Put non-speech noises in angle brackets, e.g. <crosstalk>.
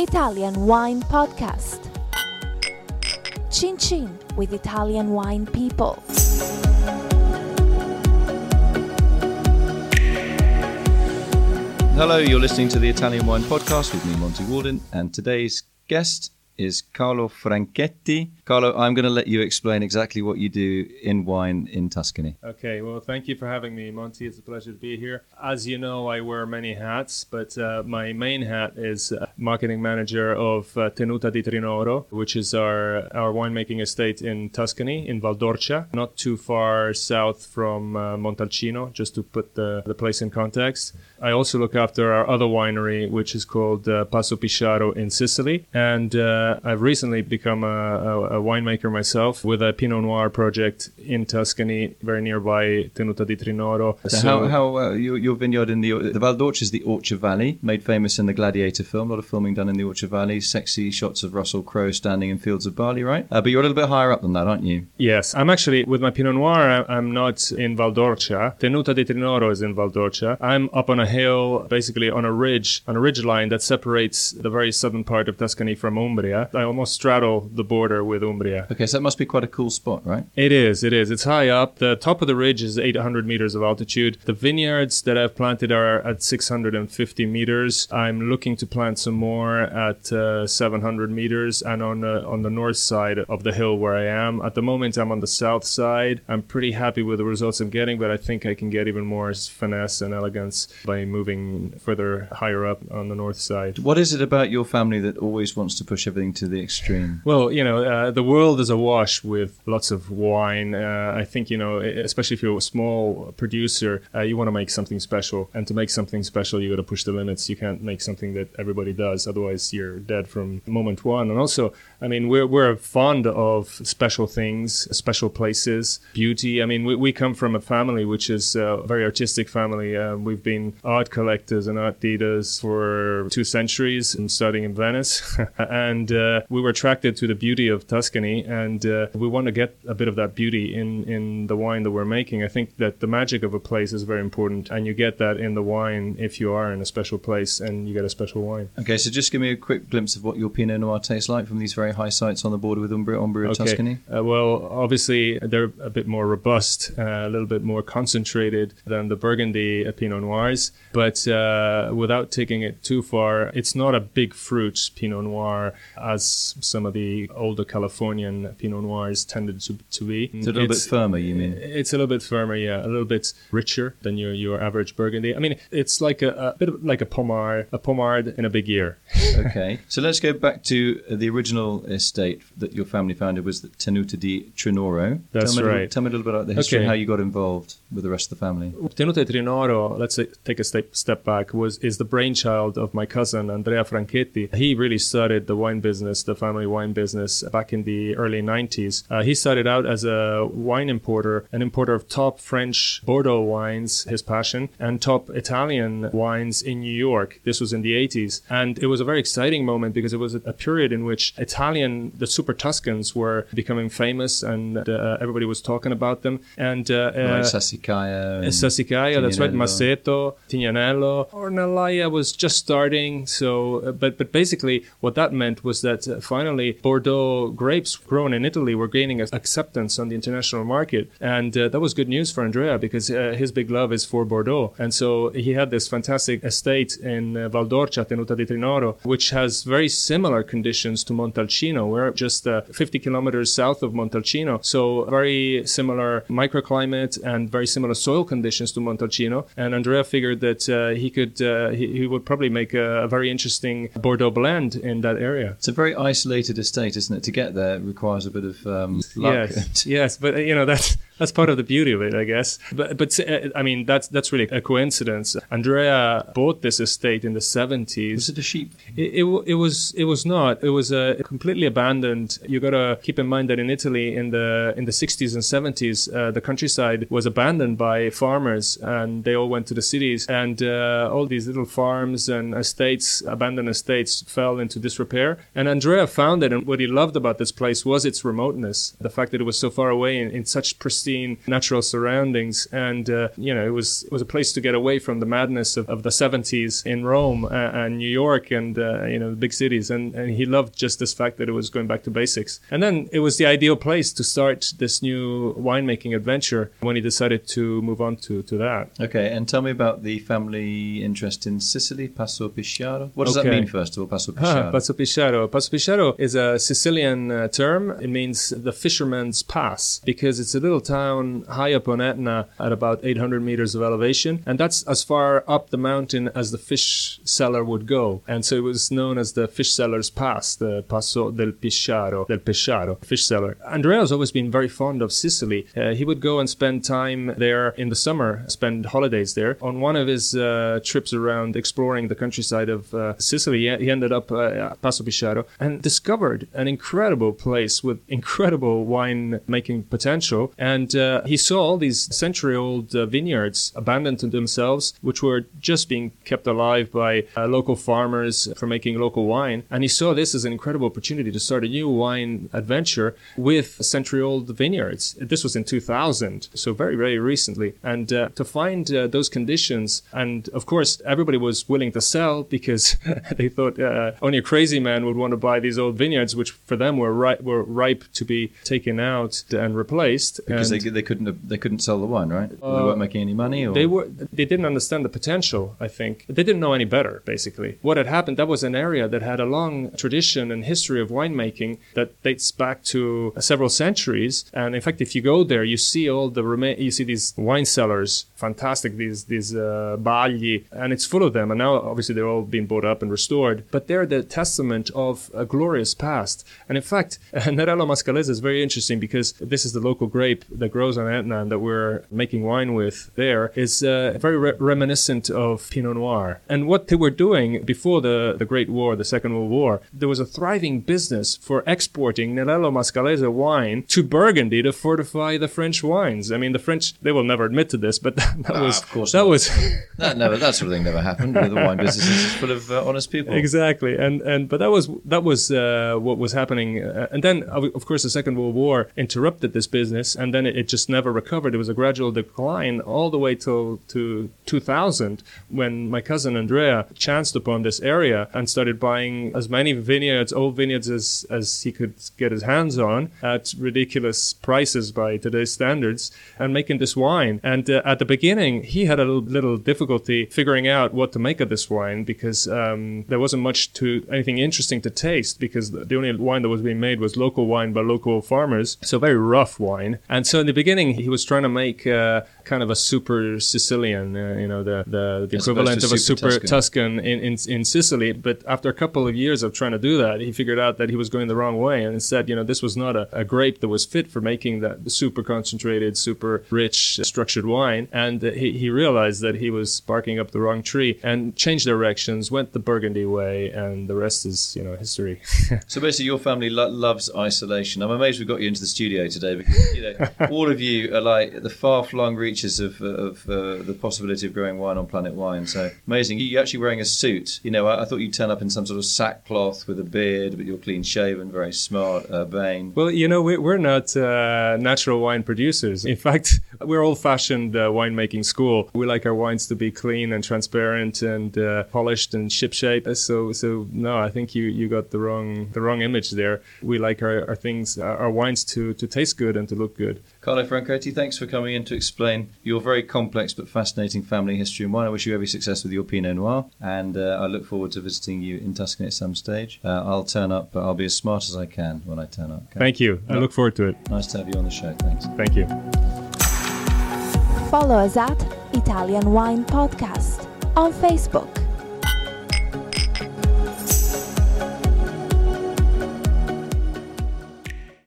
Italian Wine Podcast. Chin Chin with Italian wine people. Hello, you're listening to the Italian Wine Podcast with me, Monty Waldin, and today's guest is Carlo Franchetti. Carlo, I'm going to let you explain exactly what you do in wine in Tuscany. Okay, well, thank you for having me, Monty. It's a pleasure to be here. As you know, I wear many hats, but uh, my main hat is uh, marketing manager of uh, Tenuta di Trinoro, which is our, our winemaking estate in Tuscany, in Valdorcia, not too far south from uh, Montalcino, just to put the, the place in context. I also look after our other winery, which is called uh, Passo Pisciaro in Sicily, and uh, I've recently become a, a, a, winemaker myself with a Pinot Noir project in Tuscany, very nearby Tenuta di Trinoro. So, so how, how uh, your, your, vineyard in the the Valdorcia is the Orcia Valley, made famous in the Gladiator film. A lot of filming done in the Orcia Valley. Sexy shots of Russell Crowe standing in fields of barley, right? Uh, but you're a little bit higher up than that, aren't you? Yes, I'm actually with my Pinot Noir. I'm not in Valdorcia. Tenuta di Trinoro is in Valdorcia. I'm up on a hill, basically on a ridge, on a ridge line that separates the very southern part of Tuscany from Umbria. I almost straddle the border with Umbria. Okay, so that must be quite a cool spot, right? It is. It is. It's high up. The top of the ridge is 800 meters of altitude. The vineyards that I've planted are at 650 meters. I'm looking to plant some more at uh, 700 meters and on uh, on the north side of the hill where I am. At the moment, I'm on the south side. I'm pretty happy with the results I'm getting, but I think I can get even more finesse and elegance by moving further higher up on the north side. What is it about your family that always wants to push everything to the extreme? Well, you know, uh, the world is awash with lots of wine. Uh, I think, you know, especially if you're a small producer, uh, you want to make something special. And to make something special, you got to push the limits. You can't make something that everybody does. Otherwise, you're dead from moment one. And also, I mean, we're, we're fond of special things, special places, beauty. I mean, we, we come from a family which is a very artistic family. Uh, we've been art collectors and art dealers for two centuries, starting in Venice. <laughs> and uh, we were attracted to the beauty of Tuscany, and uh, we want to get a bit of that beauty in, in the wine that we're making. I think that the magic of a place is very important, and you get that in the wine if you are in a special place and you get a special wine. Okay, so just give me a quick glimpse of what your Pinot Noir tastes like from these very high sites on the border with Umbria, Umbria, okay. Tuscany? Uh, well, obviously they're a bit more robust, uh, a little bit more concentrated than the Burgundy Pinot Noirs, but uh, without taking it too far, it's not a big fruit Pinot Noir as some of the older Californian Pinot Noirs tended to, to be. It's a little it's, bit firmer, you mean? It's a little bit firmer, yeah, a little bit richer than your, your average Burgundy. I mean, it's like a, a bit of, like a Pommard, a Pommard in a big year. <laughs> okay, so let's go back to uh, the original estate that your family founded was the Tenuta di Trinoro. That's tell right. Little, tell me a little bit about the history okay. and how you got involved with the rest of the family. Tenuta di Trinoro, let's say, take a step, step back, was is the brainchild of my cousin Andrea Franchetti. He really started the wine business, the family wine business, back in the early 90s. Uh, he started out as a wine importer, an importer of top French Bordeaux wines, his passion, and top Italian wines in New York. This was in the 80s. And it was a very exciting moment because it was a, period in which Italian the Super Tuscans were becoming famous, and uh, everybody was talking about them. And uh, like Sassicaia, Sassicaia, that's right, Masseto, Tignanello, Ornellaia was just starting. So, uh, but but basically, what that meant was that uh, finally Bordeaux grapes grown in Italy were gaining acceptance on the international market, and uh, that was good news for Andrea because uh, his big love is for Bordeaux, and so he had this fantastic estate in Valdorcia, Tenuta di Trinoro, which has very similar conditions to Montalcino Montalcino. We're just uh, 50 kilometers south of Montalcino. So very similar microclimate and very similar soil conditions to Montalcino. And Andrea figured that uh, he could, uh, he, he, would probably make a, a, very interesting Bordeaux blend in that area. It's a very isolated estate, isn't it? To get there requires a bit of um, luck. Yes, yes, but you know that's that's part of the beauty of it, I guess. But but uh, I mean that's that's really a coincidence. Andrea bought this estate in the seventies. Was it a sheep? It, it, it was it was not. It was a completely abandoned. You got to keep in mind that in Italy in the in the sixties and seventies, uh, the countryside was abandoned by farmers, and they all went to the cities, and uh, all these little farms and estates, abandoned estates, fell into disrepair. And Andrea found it, and what he loved about this place was its remoteness, the fact that it was so far away in, in such pristine pristine natural surroundings, and uh, you know it was it was a place to get away from the madness of, of the 70s in Rome uh, and New York and uh, you know the big cities, and, and he loved just this fact that it was going back to basics. And then it was the ideal place to start this new winemaking adventure when he decided to move on to, to that. Okay, and tell me about the family interest in Sicily, Passo Pisciaro. What does that mean, first of all, Passo Ah, Passo Pisciaro. Passo Pisciaro is a Sicilian uh, term. It means the fisherman's pass because it's a little town high up on Etna at about 800 meters of elevation. And that's as far up the mountain as the fish seller would go. And so it was known as the fish seller's pass, the Passo del Pisciaro, del Pesciaro, fish seller. Andrea's always been very fond of Sicily. Uh, he would go and spend time there in the summer, spend holidays there. On one of his uh, trips around exploring the countryside of uh, Sicily, he- ended up uh, at Passo Pisciaro and discovered an incredible place with incredible wine making potential. And uh, he saw all these century old uh, vineyards abandoned to themselves, which were just being kept alive by uh, local farmers for making local wine. And he saw this as an incredible opportunity to start a new wine adventure with century old vineyards. This was in 2000, so very, very recently. And uh, to find uh, those conditions, and of course, everybody was willing to sell because <laughs> they thought uh, only a crazy man would want to buy these old vineyards, which for them were, ri- were ripe to be taken out and replaced. because and they, they couldn't have, they couldn't sell the wine, right? they Uh, weren't making any money, or they were they didn't understand the potential. I think they didn't know any better. Basically, what had happened that was an area that had a long tradition and history of winemaking that dates back to several centuries. And in fact, if you go there, you see all the rema- you see these wine cellars, fantastic these these uh, bagli, and it's full of them. And now obviously they're all being bought up and restored, but they're the testament of a glorious past. And in fact, <laughs> Nerello Mascalese is very interesting because this is the local grape that grows on Etna and that we're making wine with there is uh, very re- reminiscent of Pinot Noir. And what they were doing before the, the Great War, the Second World War, there was a thriving business for exporting Nerello Mascalese wine to Burgundy to fortify the French wines. I mean, the French, they will never admit to this, but that, <laughs> that Ah, was, of course that not. was, <laughs> that never that sort of thing never happened. the wine business is full of uh, honest people. Exactly, and and but that was that was uh, what was happening, uh, and then of of course the Second World War interrupted this business, and then it, it just never recovered. It was a gradual decline all the way till to 2000 when my cousin Andrea chanced upon this area and started buying as many vineyards, old vineyards as as he could get his hands on at ridiculous prices by today's standards, and making this wine. And uh, at the beginning, he had a little, little difficulty figuring out what to make of this wine because um, there wasn't much to anything interesting to taste because the only wine that was being made was local wine by local farmers, so very rough wine. And so in the beginning, he was trying to make uh, kind of a super Sicilian, uh, you know, the the, the equivalent of a super Tuscan. Tuscan in, in in Sicily. But after a couple of years of trying to do that, he figured out that he was going the wrong way, and instead, you know, this was not a, a grape that was fit for making that super concentrated, super rich, structured wine. And uh, he he realized that he was barking up the wrong tree and changed directions, went the Burgundy way, and the rest is you know history. <laughs> So basically, your family lo- loves isolation. I'm amazed we got you into the studio today because you know <laughs> <laughs> all of you are like the far-flung reaches of, of uh, the possibility of growing wine on Planet Wine. So amazing. You're actually wearing a suit. You know, I, I thought you'd turn up in some sort of sackcloth with a beard, but you're clean-shaven, very smart, urbane. Well, you know, we- we're not uh, natural wine producers. In fact, we're old-fashioned uh, winemaking school. We like our wines to be clean and transparent and uh, polished and ship-shape. So, so no, I think you, you got the wrong the wrong image there. We like our, our things, our our wines to, to taste good and to look good. Carlo Franchetti, thanks for coming in to explain your very complex but fascinating family history and wine. I wish you every success with your Pinot Noir, and uh, I look forward to visiting you in Tuscany at some stage. Uh, I'll turn up, but I'll be as smart as I can when I turn up. okay? Thank you. I look forward to it. Nice to have you on the show. Thanks. Thank you. Follow us at Italian Wine Podcast on Facebook.